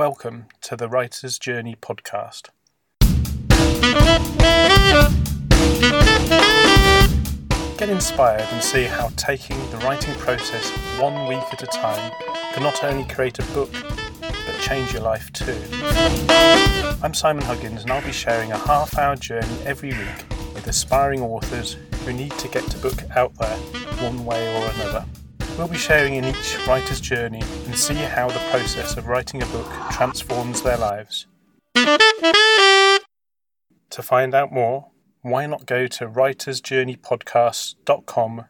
Welcome to the Writer's Journey podcast. Get inspired and see how taking the writing process one week at a time can not only create a book, but change your life too. I'm Simon Huggins, and I'll be sharing a half hour journey every week with aspiring authors who need to get the book out there one way or another. We'll be sharing in each writer's journey and see how the process of writing a book transforms their lives. To find out more, why not go to writersjourneypodcast.com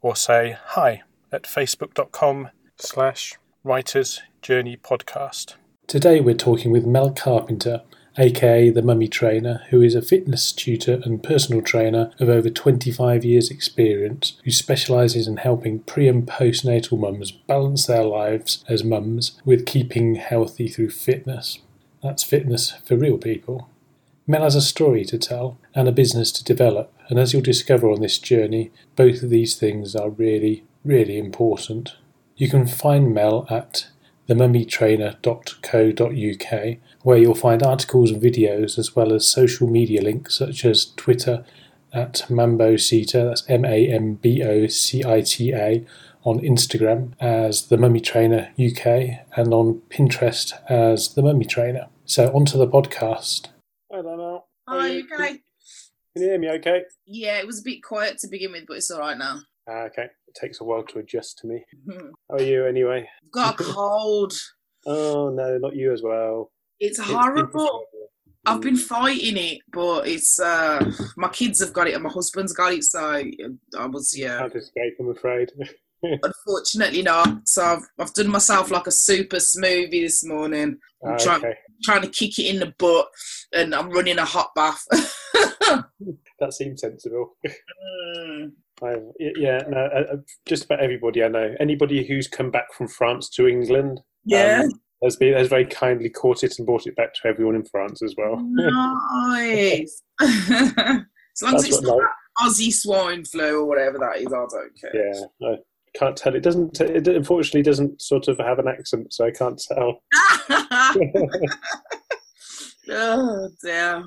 or say hi at facebook.com slash writersjourneypodcast. Today we're talking with Mel Carpenter, aka the Mummy Trainer, who is a fitness tutor and personal trainer of over 25 years' experience, who specialises in helping pre and postnatal mums balance their lives as mums with keeping healthy through fitness. That's fitness for real people. Mel has a story to tell and a business to develop, and as you'll discover on this journey, both of these things are really, really important. You can find Mel at themummytrainer.co.uk, where you'll find articles and videos as well as social media links such as Twitter at Mambocita, that's M A M B O C I T A, on Instagram as The Mummy Trainer UK, and on Pinterest as The Mummy Trainer. So, onto the podcast. Hello, Mel. Are you okay? Can you hear me okay? Yeah, it was a bit quiet to begin with, but it's all right now. Ah, okay. It takes a while to adjust to me. How are you anyway? Got a cold. Oh, no, not you as well. It's horrible. I've been fighting it, but it's uh my kids have got it and my husband's got it, so I was yeah. Can't escape, I'm afraid. Unfortunately not. So I've I've done myself like a super smoothie this morning. I'm Ah, trying okay. trying to kick it in the butt and I'm running a hot bath. That seems sensible. Mm. I've, yeah, no, uh, uh, just about everybody I know. Anybody who's come back from France to England yeah. um, has been has very kindly caught it and brought it back to everyone in France as well. Nice. as long as it's not like- Aussie swine flu or whatever that is, I don't care. Yeah, I can't tell. It doesn't. It unfortunately doesn't sort of have an accent, so I can't tell. oh dear.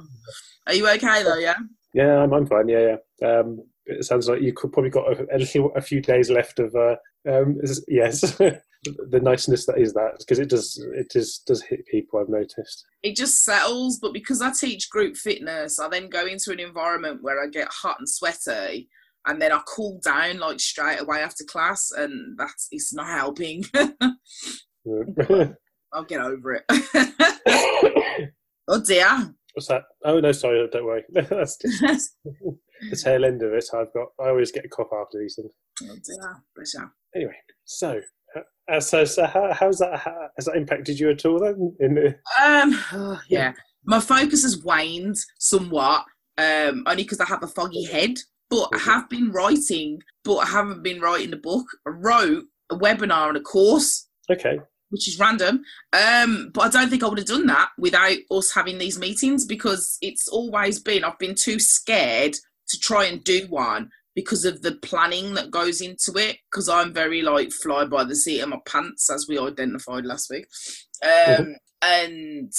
Are you okay though? Yeah. Yeah, I'm, I'm fine. Yeah, yeah. Um, it sounds like you could probably got a, a, few, a few days left of. Uh, um, yes, the niceness that is that because it does it just does hit people. I've noticed. It just settles, but because I teach group fitness, I then go into an environment where I get hot and sweaty, and then I cool down like straight away after class, and that's it's not helping. I'll get over it. oh dear. What's that? Oh no, sorry, don't worry. The tail end of it. I've got. I always get a cough after these things. oh dear. Anyway, so. Uh, so, so how, how's that? How, has that impacted you at all then? In the, Um, oh, yeah, my focus has waned somewhat, um, only because I have a foggy head. But I Mhm. have been writing, but I haven't been writing a book. I wrote a webinar and a course, okay, which is random. Um, but I don't think I would have done that without us having these meetings because it's always been I've been too scared to try and do one because of the planning that goes into it. Because I'm very like fly by the seat of my pants, as we identified last week. Um, and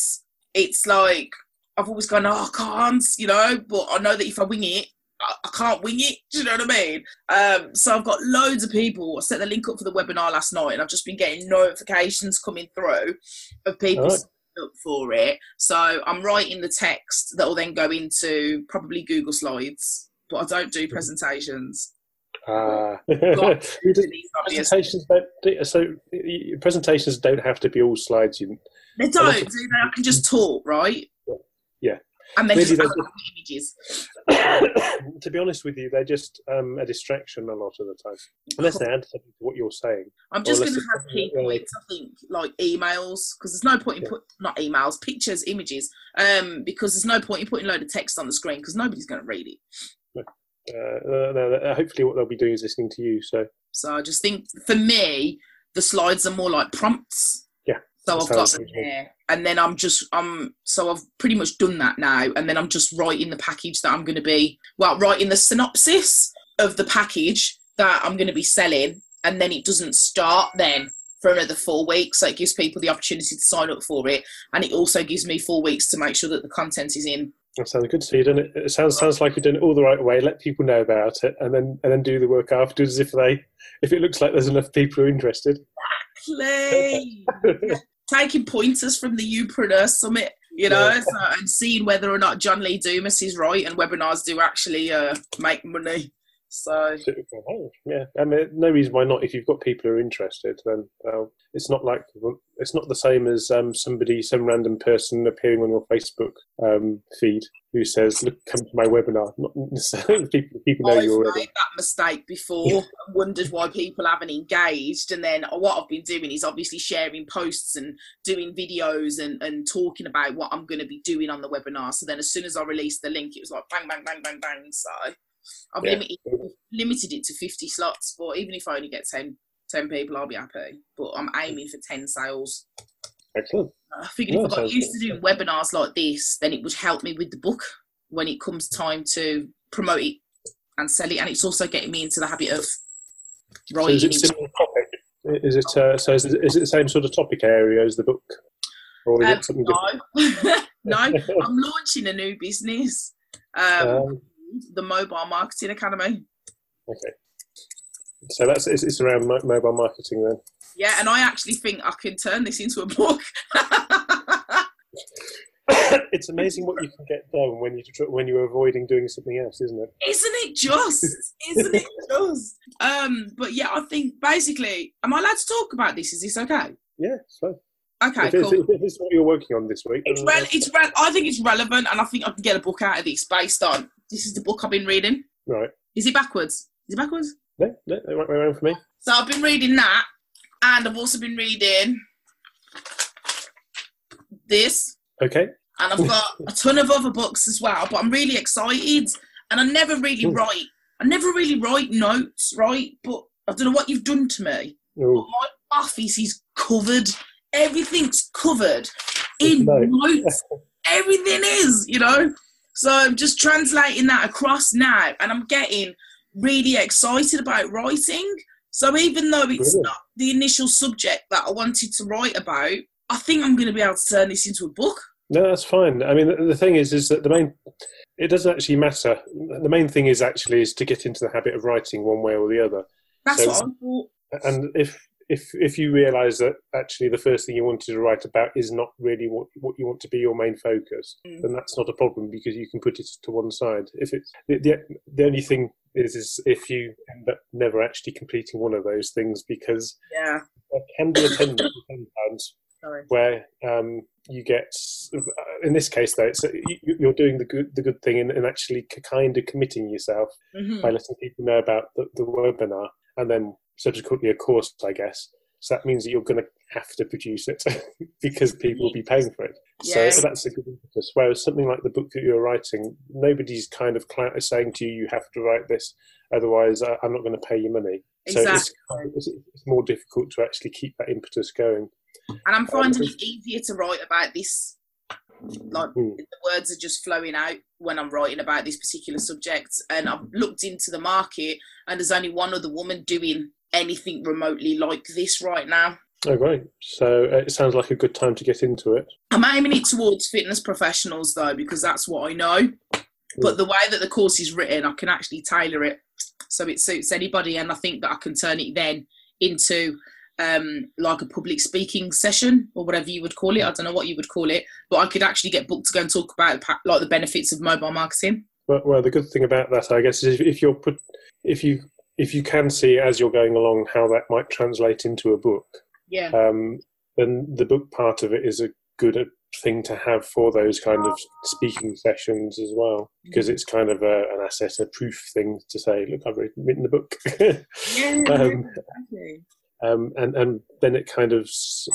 it's like I've always gone, oh, I can't, you know. But I know that if I wing it, I, I can't wing it. Do you know what I mean? Um, so I've got loads of people. I set the link up for the webinar last night, and I've just been getting notifications coming through of people. Signing up for it. So I'm writing the text that will then go into probably Google Slides, but I don't do presentations. Ah, Got do- presentations don't. So presentations don't have to be all slides. You They don't, do they? I can just talk, right? Yeah. And then Maybe just they add just- images. to be honest with you, they're just um, a distraction a lot of the time, unless they add something to what you're saying. I'm just going to have it's- key yeah. I think, like emails, because there's no point in Yeah. put not emails, pictures, images, um, because there's no point in putting a load of text on the screen because nobody's going to read it. Uh, uh, uh, hopefully, what they'll be doing is listening to you. So So I just think for me, the slides are more like prompts. So I've got them there, and then I'm just um. So I've pretty much done that now, and then I'm just writing the package that I'm going to be well, writing the synopsis of the package that I'm going to be selling, and then it doesn't start then for another four weeks. So it gives people the opportunity to sign up for it, and it also gives me four weeks to make sure that the content is in. That sounds good. So you done it. It sounds sounds like you're doing it all the right way. Let people know about it, and then and then do the work afterwards if they if it looks like there's enough people who are interested. Exactly. Taking pointers from the Youpreneur Summit, you know, Yeah. so, and seeing whether or not John Lee Dumas is right and webinars do actually uh, make money. So Oh, yeah, I mean, no reason why not. If you've got people who are interested, then uh, it's not like it's not the same as um, somebody, some random person appearing on your Facebook um, feed who says, "Look, come to my webinar." Not necessarily people. People know I've you already. made that mistake before and wondered why people haven't engaged. And then what I've been doing is obviously sharing posts and doing videos and, and talking about what I'm going to be doing on the webinar. So then as soon as I released the link, it was like bang, bang, bang, bang, bang. So I've Yeah. limited, limited it to 50 slots. But even if I only get 10, 10 people, I'll be happy. But I'm aiming for 10 sales. Excellent. I figured Yeah, if I got used good. to doing webinars like this, then it would help me with the book when it comes time to promote it and sell it. And it's also getting me into the habit of So writing. is it similar topic? Is it uh, so? Is it, is it the same sort of topic area as the book, or is Um, it something different? no, no, I'm launching a new business, um, Um, the Mobile Marketing Academy. okay. So that's it's, it's around mo- mobile marketing then. Yeah, and I actually think I can turn this into a book. it's amazing what you can get done when you when you're avoiding doing something else, isn't it? Isn't it just? Isn't it just? Um, but yeah, I think basically, am I allowed to talk about this? Is this okay? Yeah, so Okay, if, cool. if it's what you're working on this week, It's that's- it's rel- I think it's relevant, and I think I can get a book out of this based on this is the book I've been reading. right. Is it backwards? Is it backwards? No, no, right way around for me. So I've been reading that, and I've also been reading this, Okay. and I've got a ton of other books as well. But I'm really excited, and I never really Mm. write. I never really write notes, right? But I don't know what you've done to me. My office is covered. Everything's covered in No. notes. Everything is, you know. So I'm just translating that across now, and I'm getting really excited about writing. So even though it's Brilliant. not the initial subject that I wanted to write about, I think I'm going to be able to turn this into a book. no, that's fine. I mean, the, the thing is, is that the main it doesn't actually matter. The main thing is actually is to get into the habit of writing one way or the other. That's So- what I thought. And if if if you realise that actually the first thing you wanted to write about is not really what what you want to be your main focus, Mm. then that's not a problem because you can put it to one side. If it's the the, the only thing is is if you end up never actually completing one of those things because Yeah. there can be a tendency sometimes Sorry. where um, you get uh, in this case though it's, you- you're doing the good the good thing and, and actually kind of committing yourself Mhm. by letting people know about the, the webinar and then subsequently a course i guess so that means that you're going to have to produce it because people will be paying for it Yeah. so that's a good impetus whereas something like the book that you're writing nobody's kind of saying to you you have to write this otherwise i'm not going to pay you money so it's, Exactly. it's, more difficult to actually keep that impetus going And I'm finding because- it easier to write about this. Like Hmm. the words are just flowing out when I'm writing about this particular subject. And I've looked into the market, and there's only one other woman doing anything remotely like this right now. Oh, great. So uh, it sounds like a good time to get into it. I'm aiming it towards fitness professionals though, because that's what I know. But the way that the course is written, I can actually tailor it so it suits anybody, and I think that I can turn it then into um, like a public speaking session or whatever you would call it. I don't know what you would call it, but I could actually get booked to go and talk about like the benefits of mobile marketing. Well, well, the good thing about that, I guess, is if, if you're put, if you if you can see as you're going along how that might translate into a book, Yeah, um, then the book part of it is a good uh, thing to have for those kind of speaking sessions as well, because it's kind of a, an asset, a proof thing to say, look, I've written written the book. yeah, um, exactly. um, and and then it kind of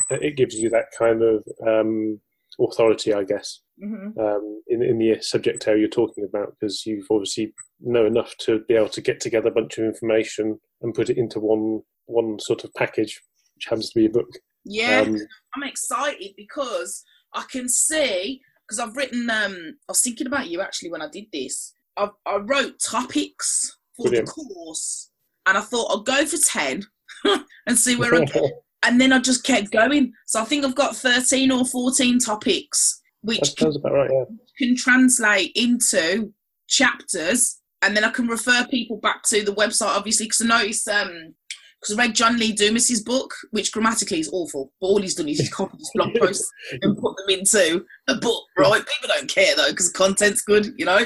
it gives you that kind of um, authority, I guess. hmm um, in, in the subject area you're talking about because you've obviously know enough to be able to get together a bunch of information and put it into one one sort of package, which happens to be a book. Yeah, Um, I'm excited because I can see because I've written. Um, I was thinking about you actually when I did this. I, I wrote topics for Brilliant. the course, and I thought I'll go for ten and see where I get. and then I just kept going. So I think I've got 13 or 14 topics, which about right. Yeah. can translate into chapters, and then I can refer people back to the website, obviously, because I noticed, um, because I read John Lee Dumas's book, which grammatically is awful, but all he's done is he's copied his blog posts and put them into a book, right? People don't care though, because the content's good, you know.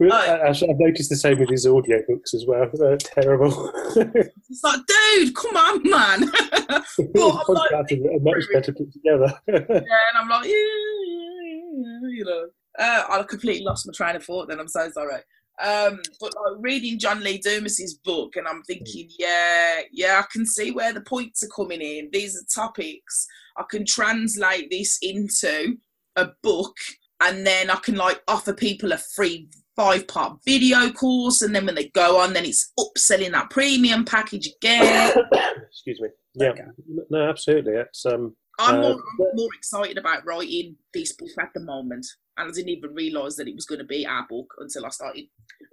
I, I've noticed the same with his audio books as well. They're terrible. It's like, dude, come on, man. Well, I'm like- are much better put together. Yeah, and I'm like, yeah, yeah, yeah, you know. Uh, I completely lost my train of thought. Then I'm so sorry. Um, but like reading John Lee Dumas's book, and I'm thinking, yeah, yeah, I can see where the points are coming in. These are topics. I can translate this into a book, and then I can like offer people a free five part video course, and then when they go on, then it's upselling that premium package again. Excuse me. Yeah, no, absolutely. It's um, I'm Uh, more, I'm more excited about writing this book at the moment, and I didn't even realise that it was going to be our book until I started.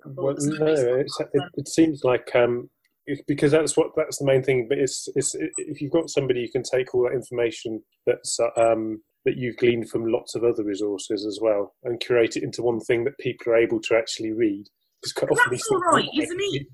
well, no, it's, it, it seems like um, it, because that's what that's the main thing. But it's it's if you've got somebody you can take all that information that's uh, um that you've gleaned from lots of other resources as well and curate it into one thing that people are able to actually read. Because quite often That's all right, isn't it?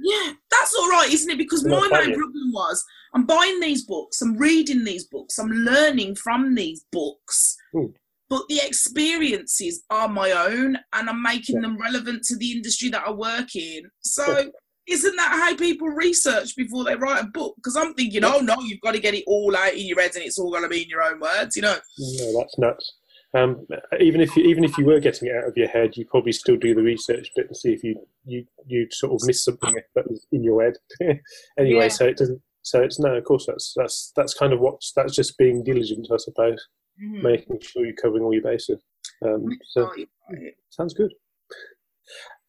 Yeah, that's all right, isn't it? Because my main problem was I'm buying these books, I'm reading these books, I'm learning from these books, Hmm. but the experiences are my own, and I'm making Yeah. them relevant to the industry that I work in. So. Yeah. Isn't that how people research before they write a book? Because I'm thinking, oh no, you've got to get it all out in your head, and it's all got to be in your own words, you know. No, that's nuts. Um, even if you even if you were getting it out of your head, you probably still do the research bit and see if you you you sort of miss something that was in your head. anyway, Yeah. so it doesn't. So it's no, of course that's that's that's kind of what that's just being diligent, I suppose, Mhm. making sure you're covering all your bases. Um, so Right, right. sounds good.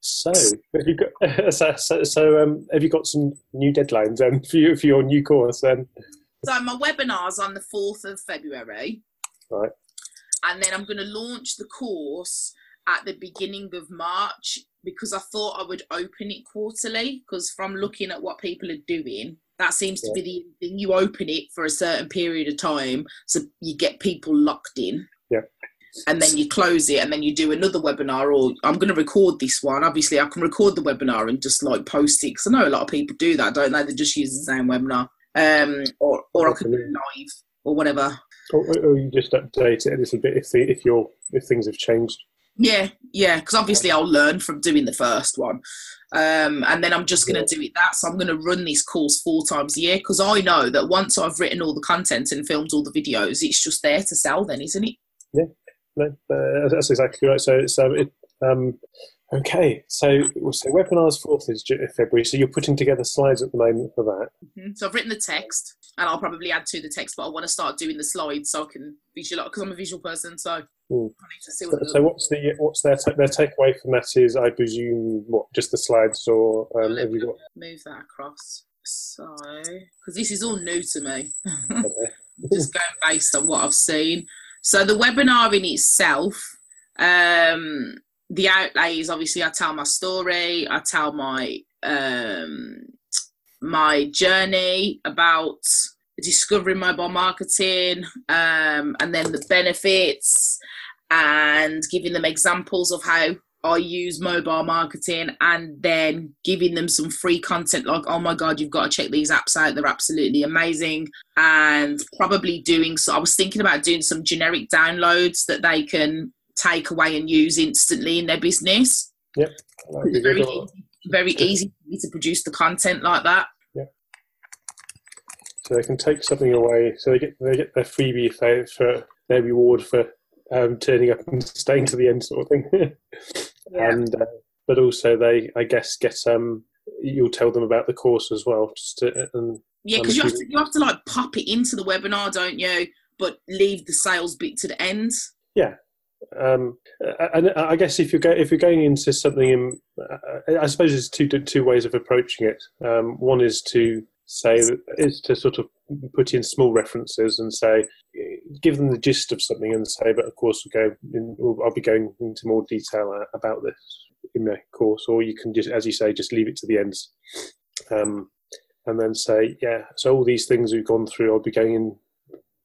So, have you got so, so, so um, have you got some new deadlines then for you for your new course then? So my webinar's on the 4th of February. Right. And then I'm going to launch the course at the beginning of March because I thought I would open it quarterly because from looking at what people are doing, that seems to be the thing. You open it for a certain period of time so you get people locked in. Yeah. And then you close it and then you do another webinar or I'm going to record this one. Obviously, I can record the webinar and just like post it because I know a lot of people do that, don't they? They just use the same webinar. Um, or, or I could do live or whatever. Or, or you just update it a little bit if the, if your if things have changed. Yeah, yeah, because obviously I'll learn from doing the first one. Um, and then I'm just going to do it that. So I'm going to run this course four times a year because I know that once I've written all the content and filmed all the videos, it's just there to sell then, isn't it? No, uh, that's exactly right. So it's um, it, um, okay. So so webinars fourth is February. So you're putting together slides at the moment for that. Mhm. So I've written the text and I'll probably add to the text, but I want to start doing the slides so I can visualize because I'm a visual person. So I need to see So, so what's the what's their ta- their takeaway from that is I presume what just the slides or um, have you got move that across. So, because this is all new to me. okay. just going based on what I've seen. So the webinar in itself, um, the outlay is obviously I tell my story, I tell my um, my journey about discovering mobile marketing, um, and then the benefits, and giving them examples of how I use mobile marketing and then giving them some free content like, oh my God, you've got to check these apps out. They're absolutely amazing. And probably doing so. I was thinking about doing some generic downloads that they can take away and use instantly in their business. It's very easy, very easy for me to produce the content like that. So they can take something away. So they get they get their freebie for, for their reward for um, turning up and staying to the end, sort of thing. Yeah. and uh, but also they I guess get um you'll tell them about the course as well. Just to, and Yeah, because you have to you have to like pop it into the webinar, don't you? But leave the sales bit to the end. Yeah, um, and I guess if you're go, if you're going into something, in, uh, I suppose there's two two ways of approaching it. Um, one is to say that is to sort of put in small references and say, give them the gist of something and say, but of course we'll go. In, I'll be going into more detail about this in the course, or you can just, as you say, just leave it to the ends. Um, and then say, yeah, so all these things we've gone through, I'll be going in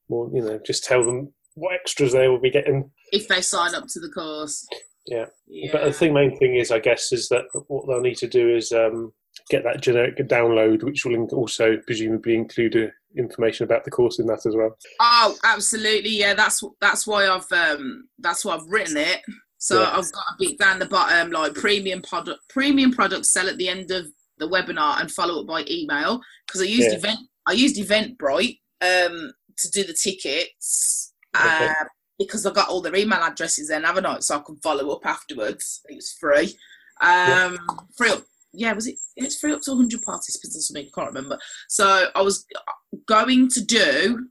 more, you know, just tell them what extras they will be getting. If they sign up to the course. Yeah. Yeah. But the thing, main thing is, I guess, is that what they'll need to do is um, get that generic download, which will also presumably include uh, information about the course in that as well. Oh, absolutely. Yeah, that's that's why I've um that's why I've written it. So Yeah. I've got a bit down the bottom like premium product premium products sell at the end of the webinar and follow up by email because I used Yeah. event I used Eventbrite um to do the tickets Okay. uh, because I got all their email addresses then, haven't I? So I can follow up afterwards. It was free. Um, free up. Yeah, was it? It's free up to 100 participants or something. I can't remember. So I was going to do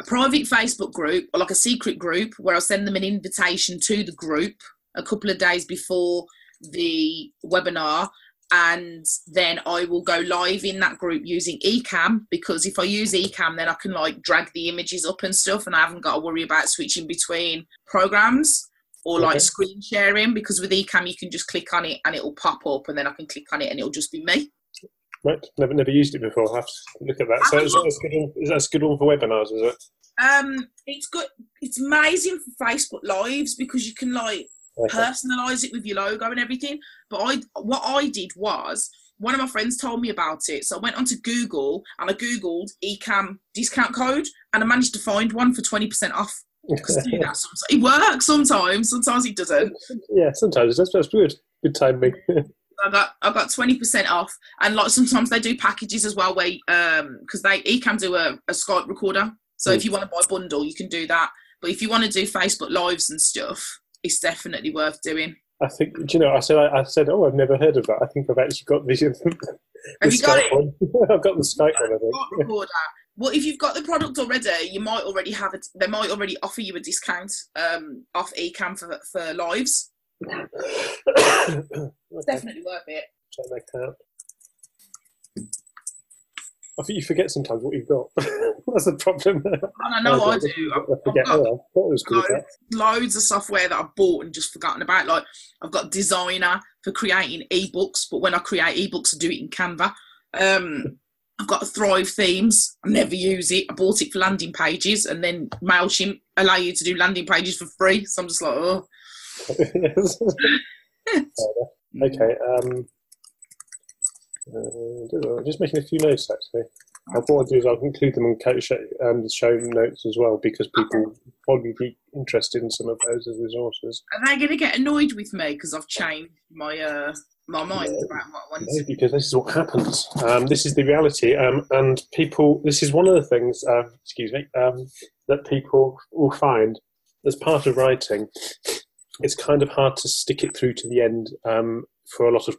a private Facebook group or like a secret group where I'll send them an invitation to the group a couple of days before the webinar and then I will go live in that group using Ecamm because if I use Ecamm then I can like drag the images up and stuff and I haven't got to worry about switching between programs or Okay. like screen sharing because with Ecamm you can just click on it and it'll pop up and then I can click on it and it'll just be me. Right, never never used it before. I'll have to look at that. So is that a good one, is that a good one for webinars? Is it? Um, it's good. It's amazing for Facebook Lives because you can like Okay. personalize it with your logo and everything. But I, what I did was, one of my friends told me about it, so I went onto Google and I googled Ecamm discount code, and I managed to find one for twenty percent off. Do that sometimes. It works sometimes. Sometimes it doesn't. yeah, sometimes that's that's good. Good timing. I got I got twenty percent off, and like sometimes they do packages as well, where um because they Ecamm do a, a Skype recorder. So if you want to buy a bundle, you can do that. But if you want to do Facebook lives and stuff, it's definitely worth doing. I think do you know. I said I, I said, oh, I've never heard of that. I think I've actually got the, the Have you got Skype it? one. I've got the Skype one. I think. Skype recorder. Well, if you've got the product already, you might already have it. They might already offer you a discount um, off Ecamm for for lives. okay, Definitely worth it. check that out. I think you forget sometimes what you've got. That's the problem. And I know I do. I've, I forget. I've got oh, I it was good. loads, loads of software that I've bought and just forgotten about. Like I've got Designrr for creating ebooks, but when I create ebooks, I do it in Canva. Um, I've got Thrive themes. I never use it. I bought it for landing pages, and then Mailchimp allow you to do landing pages for free. So I'm just like, oh. Okay. Um, uh, just making a few notes actually. Uh, What I'll do is I'll include them in show, um, the show notes as well because people will probably be interested in some of those as resources. Are they going to get annoyed with me because I've changed my uh my mind No. about what I want? No, because this is what happens. Um, this is the reality, um, and people. This is one of the things. Uh, excuse me. Um, that people will find as part of writing. It's kind of hard to stick it through to the end um, for a lot of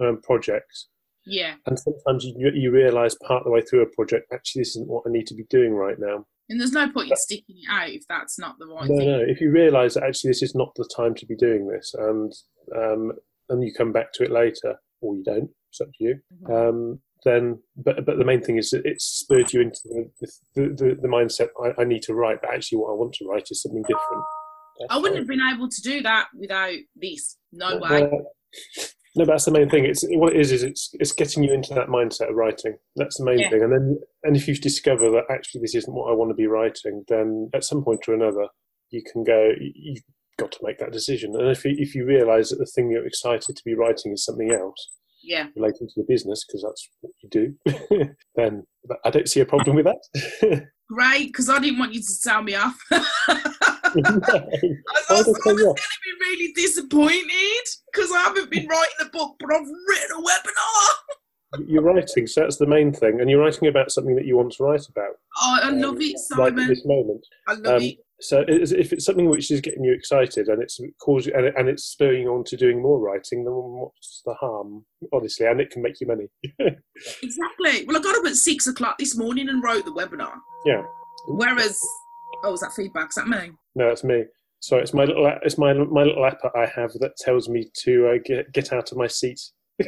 um, projects, Yeah, and sometimes you you realise part of the way through a project actually this isn't what I need to be doing right now. and there's no point in sticking it out if that's not the right No, thing. no. If you realise that actually this is not the time to be doing this, and um, and you come back to it later, or you don't, it's up to you. Mhm. Um, then, but but the main thing is that it spurred you into the the, the, the mindset. I, I need to write, but actually, what I want to write is something different. I wouldn't have been able to do that without this. No Uh, way. No, but that's the main thing. It's what it is. Is it's it's getting you into that mindset of writing. That's the main Yeah. thing. And then, and if you discover that actually this isn't what I want to be writing, then at some point or another, you can go. you- got to make that decision. And if you, if you realise that the thing you're excited to be writing is something else Yeah. relating to the business, because that's what you do, then I don't see a problem with that. Great, because I didn't want you to tell me off. I No. was, I was did I tell you going to be really disappointed because I haven't been writing a book, but I've written a webinar. You're writing, so that's the main thing, and you're writing about something that you want to write about. Oh, I love um, it, right at this moment. I love Um, it. So if it's something which is getting you excited and it's causing and, and it's spurring you on to doing more writing, then what's the harm? Honestly, and it can make you money. Exactly. Well, I got up at six o'clock this morning and wrote the webinar. Yeah. Whereas, oh, is that feedback? Is that me? No, it's me. So it's my little it's my my little app I have that tells me to uh, get get out of my seat.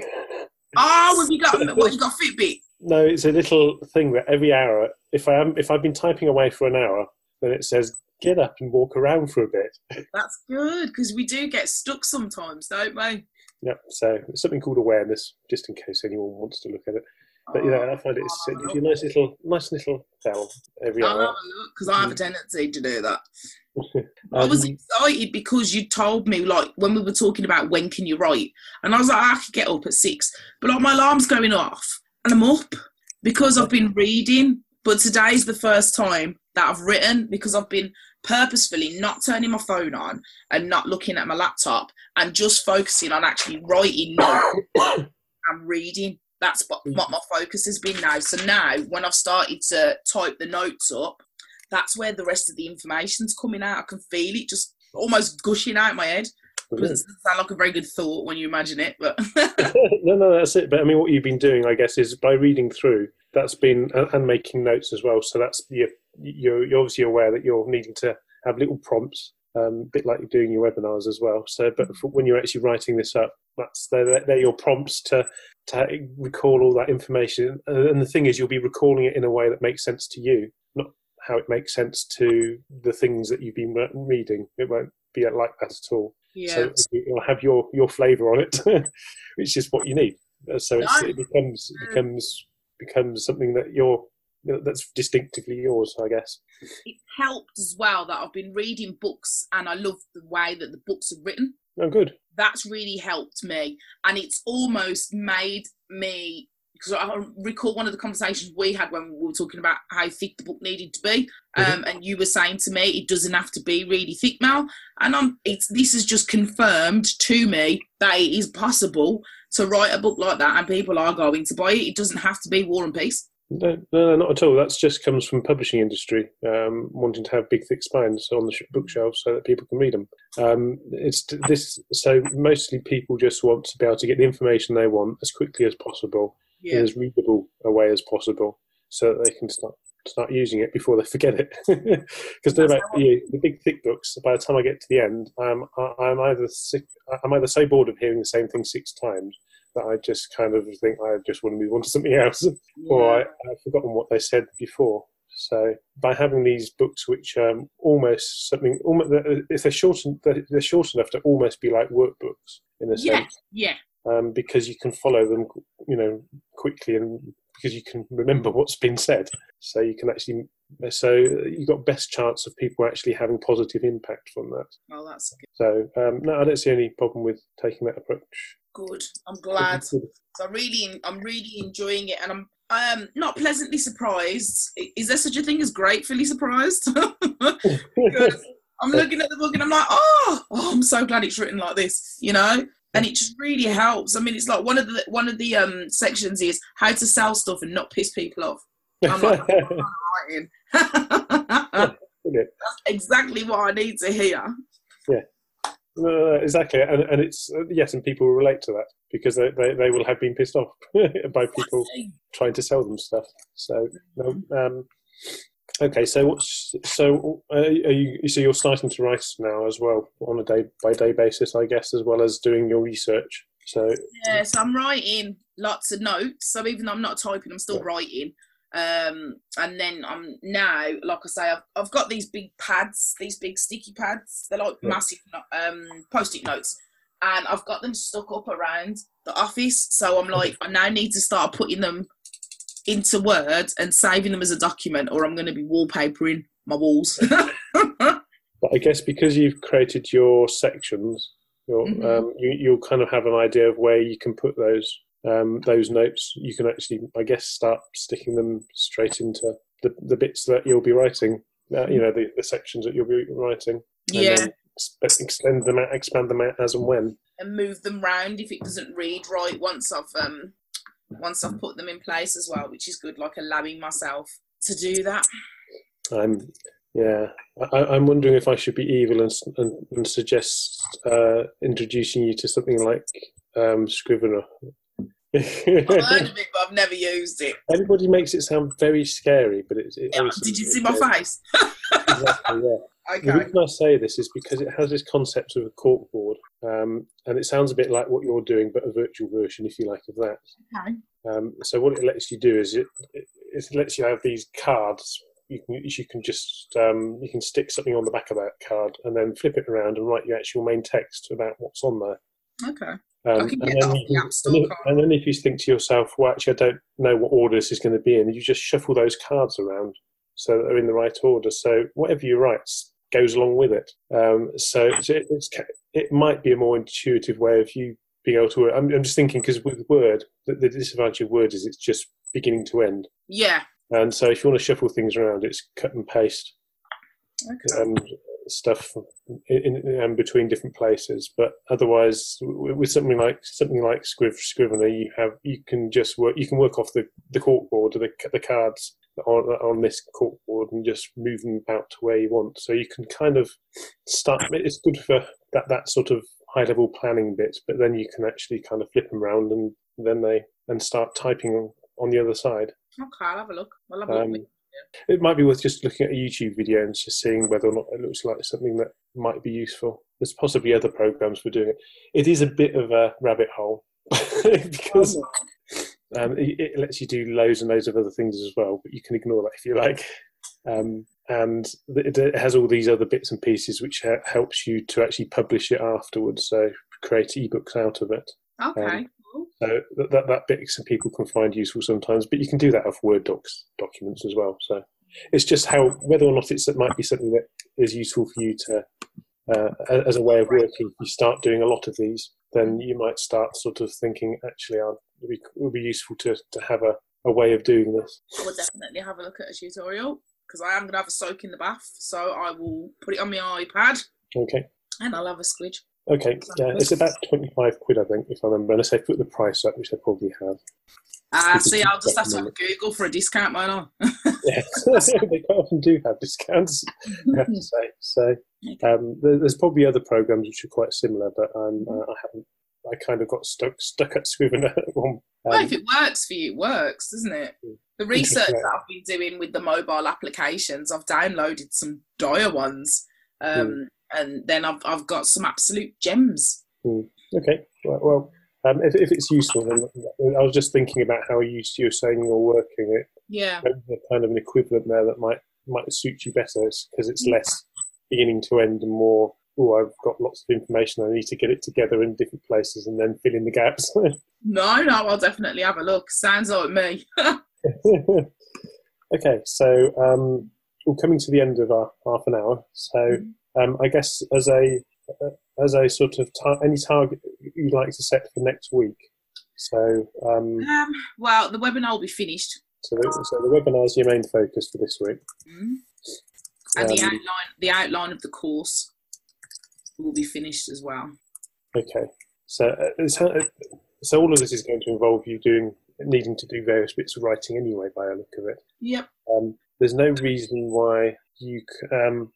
Oh, have you got what? You got Fitbit? no, it's a little thing that every hour, if I am if I've been typing away for an hour, then it says get up and walk around for a bit. That's good because we do get stuck sometimes, don't we? Yep. So it's something called awareness, just in case anyone wants to look at it. But yeah, I find it's it gives you a nice little, nice little bell every hour. Because I have a tendency to do that. I was Um, excited because you told me like when we were talking about when can you write, and I was like I could get up at six, but like my alarm's going off and I'm up because I've been reading. But today's the first time that I've written because I've been purposefully not turning my phone on and not looking at my laptop and just focusing on actually writing notes and reading. That's what, what my focus has been now. So now when I've started to type the notes up, that's where the rest of the information's coming out. I can feel it just almost gushing out my head. It doesn't sound like a very good thought when you imagine it, but no, no, that's it. But I mean, what you've been doing, I guess, is by reading through. That's been and, making notes as well. So that's you're, you're you're obviously aware that you're needing to have little prompts, um, a bit like you're doing your webinars as well. So, but for when you're actually writing this up, that's they're, they're your prompts to to recall all that information. And the thing is, you'll be recalling it in a way that makes sense to you, not how it makes sense to the things that you've been reading. It won't be like that at all. yeah. So it'll have your your flavour on it, which is what you need. Uh, So it's, it becomes it becomes becomes something that you're that's distinctively yours, I guess. it helped as well that I've been reading books and I love the way that the books are written. Oh, good. That's really helped me, and it's almost made me because I recall one of the conversations we had when we were talking about how thick the book needed to be, um, and you were saying to me it doesn't have to be really thick, Mel, and I'm it's this has just confirmed to me that it is possible to write a book like that, and people are going to buy it. It doesn't have to be War and Peace. No, no, no, not at all. That's just comes from publishing industry um, wanting to have big, thick spines on the bookshelves so that people can read them. Um, it's this. So mostly people just want to be able to get the information they want as quickly as possible in as readable a way as possible, so that they can start start using it before they forget it. Because they're about you, the big thick books. By the time I get to the end, I'm I'm either sick, I'm either so bored of hearing the same thing six times that I just kind of think I just want to move on to something else, or I, I've forgotten what they said before. So by having these books, which um, almost something, almost if they're short, they're short enough to almost be like workbooks in a yeah, sense yeah. um, because you can follow them, you know, quickly and because you can remember what's been said. So you can actually, so you've got best chance of people actually having positive impact from that. Oh, that's good. So um, no, I don't see any problem with taking that approach. Good. I'm glad. So I really, I'm really enjoying it, and I'm um not pleasantly surprised. Is there such a thing as gratefully surprised? I'm looking at the book and I'm like, oh, oh, I'm so glad it's written like this, you know. And it just really helps. I mean, it's like one of the one of the um sections is how to sell stuff and not piss people off. I'm like, That's exactly what I need to hear. Uh, exactly, and, and it's uh, yes, and people will relate to that because they, they, they will have been pissed off by people trying to sell them stuff. So, no, um, okay. So, what's so? Uh, are you so you're starting to write now as well on a day by day basis, I guess, as well as doing your research. So, Yeah, so I'm writing lots of notes. So even though I'm not typing, I'm still writing. Um, and then I'm now, like I say, I've, I've got these big pads, these big sticky pads. They're like Yeah. massive um, post-it notes, and I've got them stuck up around the office. So I'm like, I now need to start putting them into Word and saving them as a document, or I'm going to be wallpapering my walls. but I guess because you've created your sections, you're, Mhm. um, you you'll kind of have an idea of where you can put those um, those notes. You can actually, I guess, start sticking them straight into the, the bits that you'll be writing. Uh, you know, the, the sections that you'll be writing. yeah. extend them out, expand them out as and when. and move them round if it doesn't read right once I've um once I've put them in place as well, which is good, like allowing myself to do that. I'm, yeah, I, I'm wondering if I should be evil and, and, and suggest uh, introducing you to something like um, Scrivener. I've heard of it, but I've never used it. Everybody makes it sound very scary, but it's. It Yeah, Did you see my very- face? Exactly, yeah. The Okay. reason I say this is because it has this concept of a corkboard, um, and it sounds a bit like what you're doing, but a virtual version, if you like, of that. Okay. Um, so what it lets you do is it, it, it lets you have these cards. You can you can just um, you can stick something on the back of that card and then flip it around and write your actual main text about what's on there. Okay. Um, and, then you the can- App Store, and, then, if you think to yourself, well, actually, I don't know what order this is going to be in, you just shuffle those cards around so that they're in the right order. So whatever you write goes along with it. Um, so it, it might be a more intuitive way of you being able to. I'm, I'm just thinking because with Word, the, the disadvantage of Word is it's just beginning to end. Yeah. And so if you want to shuffle things around, it's cut and paste Okay. and stuff in, in, in between different places. But otherwise, with something like something like Scriv, Scrivener, you have you can just work you can work off the the cork board or the the cards on on this cork board and just move them about to where you want. So you can kind of start. It's good for that that sort of high level planning bit, but then you can actually kind of flip them around and then they and start typing on, on the other side. Okay, I'll have a look. I'll have a look. Um, it might be worth just looking at a YouTube video and just seeing whether or not it looks like something that might be useful. There's possibly other programs for doing it. It is a bit of a rabbit hole because um, it, it lets you do loads and loads of other things as well, but you can ignore that if you like. Um, and it, has all these other bits and pieces which helps you to actually publish it afterwards. So create ebooks out of it. Okay. um, cool. So that, that, that bit some people can find useful sometimes, but you can do that off Word docs documents as well. So it's just how whether or not it's, it might be something that is useful for you to uh, as a way of working. If you start doing a lot of these, then you might start sort of thinking, actually, I'd, it would be, it would be useful to, to have a, a way of doing this. I will definitely have a look at a tutorial because I am going to have a soak in the bath. So I will put it on my iPad Okay. and I'll have a squidge. Okay, yeah, it's about 25 quid, I think, if I remember. Unless they put the price up, which they probably have. Ah, People see, I'll just have to have Google for a discount, won't I? Yeah, they quite often do have discounts, I have to say. So um, there's probably other programs which are quite similar, but um, uh, I haven't. I kind of got stuck stuck at Scrivener. at one- well, um, if it works for you, it works, doesn't it? Mm. The research that I've been doing with the mobile applications, I've downloaded some dire ones, um, Mm. And then I've I've got some absolute gems. okay, well, well um, if, if it's useful, then I was just thinking about how you you're saying you're working it. Yeah, kind of an equivalent there that might might suit you better because it's less beginning to end and more. Oh, I've got lots of information. I need to get it together in different places and then fill in the gaps. no, no, I'll definitely have a look. Sounds like me. okay, so um, we're coming to the end of our half an hour. So um, I guess as a as a sort of tar- any target you'd like to set for next week. So um, um, well, the webinar will be finished, so the, so the webinar is your main focus for this week. mm. and the Um, outline the outline of the course will be finished as well. Okay, so uh, uh, so all of this is going to involve you doing needing to do various bits of writing anyway, by a look of it. Yep. Um, there's no reason why you. Um,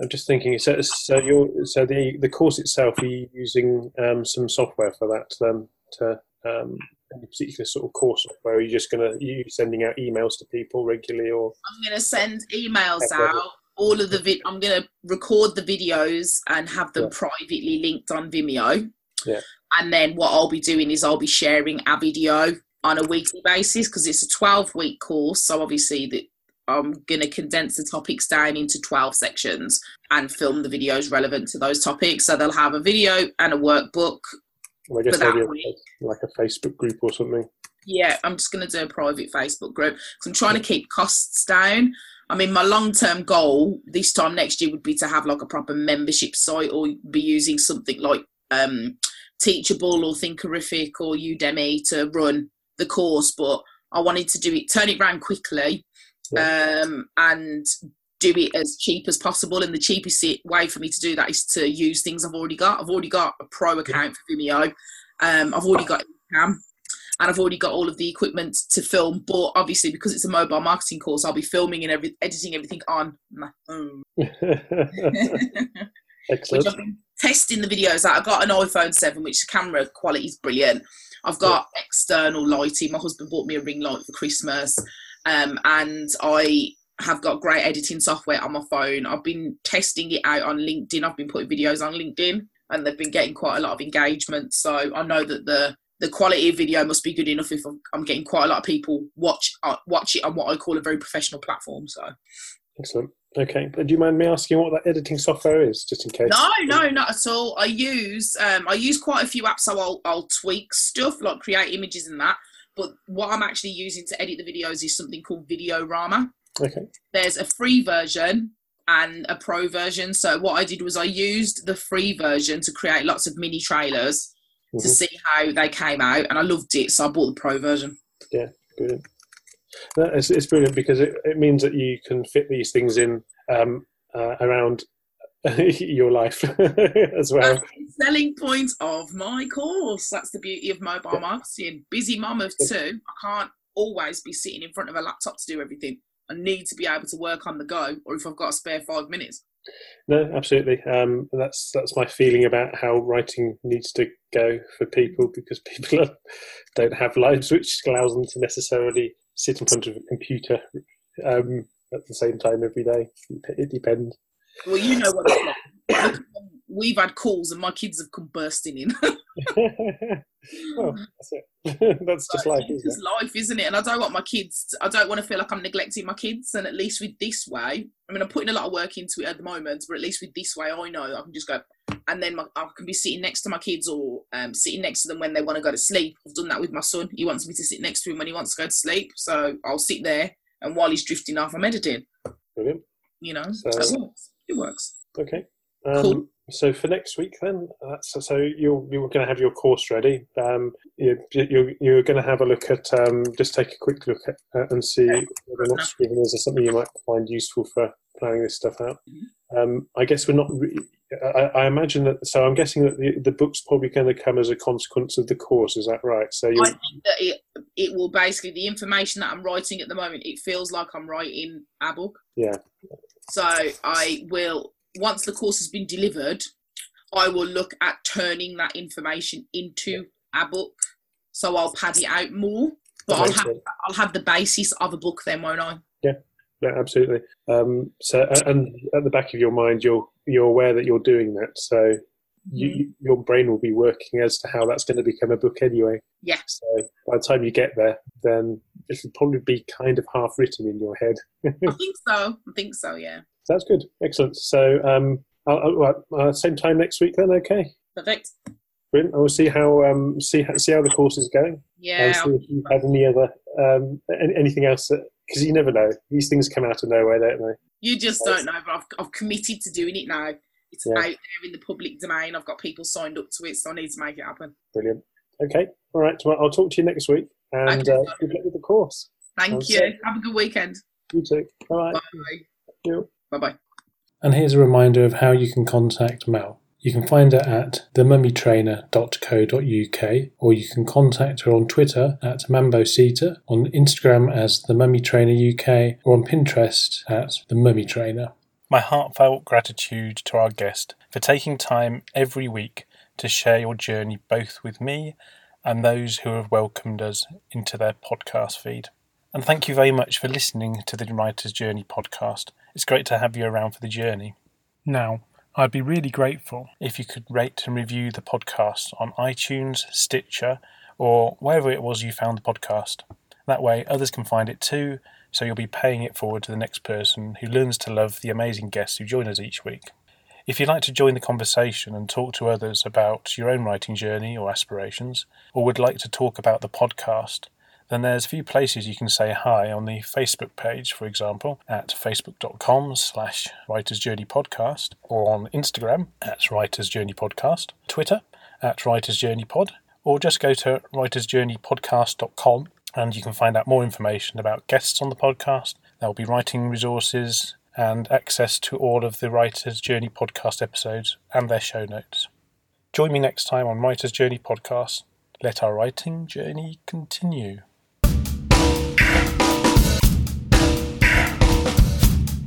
I'm just thinking. So, so you're so the the course itself. Are you using um, some software for that? Um, to um, any particular sort of course software? Are you just going to you sending out emails to people regularly, or I'm going to send emails out. All of the vid- I'm going to record the videos and have them Yeah. privately linked on Vimeo. Yeah. And then what I'll be doing is I'll be sharing a video on a weekly basis because it's a 12 week course. So obviously that I'm going to condense the topics down into 12 sections and film the videos relevant to those topics. So they'll have a video and a workbook. I guess maybe a- like a Facebook group or something? Yeah, I'm just going to do a private Facebook group because I'm trying to keep costs down. I mean, my long term goal this time next year would be to have like a proper membership site or be using something like um, Teachable or Thinkerific or Udemy to run the course. But I wanted to do it, turn it around quickly um, and do it as cheap as possible. And the cheapest way for me to do that is to use things I've already got. I've already got a pro account for Vimeo. Um, I've already got Cam and I've already got all of the equipment to film. But obviously, because it's a mobile marketing course, I'll be filming and every, editing everything on my phone. Excellent. which I've been testing the videos out. I've got an iPhone 7, which the camera quality is brilliant. I've got external lighting. My husband bought me a ring light for Christmas. Um, and I have got great editing software on my phone. I've been testing it out on LinkedIn. I've been putting videos on LinkedIn and they've been getting quite a lot of engagement. So I know that the the quality of video must be good enough if I'm, I'm getting quite a lot of people watch uh, watch it on what I call a very professional platform. So Excellent. Okay. Do you mind me asking what that editing software is, just in case? No, no, not at all. I use um, I use quite a few apps, so I'll I'll tweak stuff like create images and that. But what I'm actually using to edit the videos is something called Videorama. Okay. There's a free version and a pro version. So what I did was I used the free version to create lots of mini trailers to Mhm. see how they came out, and I loved it, so I bought the pro version. Yeah, brilliant. No, it's, it's brilliant because it, it means that you can fit these things in um, uh, around your life as well. Selling point of my course. That's the beauty of mobile marketing. Busy mum of two, I can't always be sitting in front of a laptop to do everything. I need to be able to work on the go, or if I've got a spare five minutes. No, absolutely. Um, that's that's my feeling about how writing needs to go for people because people are, don't have lives which allows them to necessarily sit in front of a computer um, at the same time every day. It depends. Well, you know what it's like. We've had calls and my kids have come bursting in. well, that's it. that's just life, isn't just life, isn't it? And I don't want my kids. I don't want to feel like I'm neglecting my kids. And at least with this way, I mean, I'm putting a lot of work into it at the moment, but at least with this way, I know I can just go. And then my, I can be sitting next to my kids or um, sitting next to them when they want to go to sleep. I've done that with my son. He wants me to sit next to him when he wants to go to sleep. So I'll sit there, and while he's drifting off, I'm editing. Brilliant. You know, so it works. Okay. Um, Cool. So for next week, then, that's, so you're you're going to have your course ready. Um, you, you're you're going to have a look at um, just take a quick look at uh, and see whether or not Scriveners is something you might find useful for planning this stuff out. Mm-hmm. Um, I guess we're not. Re- I, I imagine that. So I'm guessing that the, the book's probably going to come as a consequence of the course. Is that right? So you I think that it it will basically the information that I'm writing at the moment. It feels like I'm writing a book. Yeah. So I will once the course has been delivered, I will look at turning that information into a book. So I'll pad it out more, but I'll have sense. I'll have the basis of a book then, won't I? Yeah, yeah absolutely. Um, so, and at the back of your mind, you're you're aware that you're doing that. So, you, Mm-hmm. you- your brain will be working as to how that's going to become a book anyway. Yeah. So, by the time you get there, then it'll probably be kind of half written in your head. I think so. I think so. Yeah. That's good. Excellent. So, um, I'll, I'll, uh, same time next week then. Okay. Perfect. Brilliant. I will see how um, see how, see how the course is going. Yeah. and see if you have any other um, any, anything else because you never know. These things come out of nowhere, don't they? You just don't know, but I've, I've committed to doing it now. It's Yeah. out there in the public domain. I've got people signed up to it, so I need to make it happen. Brilliant. Okay. All right. Well, I'll talk to you next week, and uh, good luck with the course. Thank That's you. it. Have a good weekend. You too. All right. Bye. you. Bye bye. And here's a reminder of how you can contact Mel. You can find her at themummytrainer.co.uk or you can contact her on Twitter at Mambosita, on Instagram as The Mummy Trainer UK, or on Pinterest at The Mummy Trainer. My heartfelt gratitude to our guest for taking time every week to share your journey both with me and those who have welcomed us into their podcast feed. And thank you very much for listening to the Writer's Journey podcast. It's great to have you around for the journey. Now, I'd be really grateful if you could rate and review the podcast on iTunes, Stitcher, or wherever it was you found the podcast. That way, others can find it too, so you'll be paying it forward to the next person who learns to love the amazing guests who join us each week. If you'd like to join the conversation and talk to others about your own writing journey or aspirations, or would like to talk about the podcast, then there's a few places you can say hi on the Facebook page, for example, at facebook.com slash Writers Podcast, or on Instagram at Writers Journey Podcast, Twitter at Writers Journey Pod, or just go to writersjourneypodcast.com and you can find out more information about guests on the podcast. There will be writing resources and access to all of the Writers Journey podcast episodes and their show notes. Join me next time on Writers Journey Podcast. Let our writing journey continue.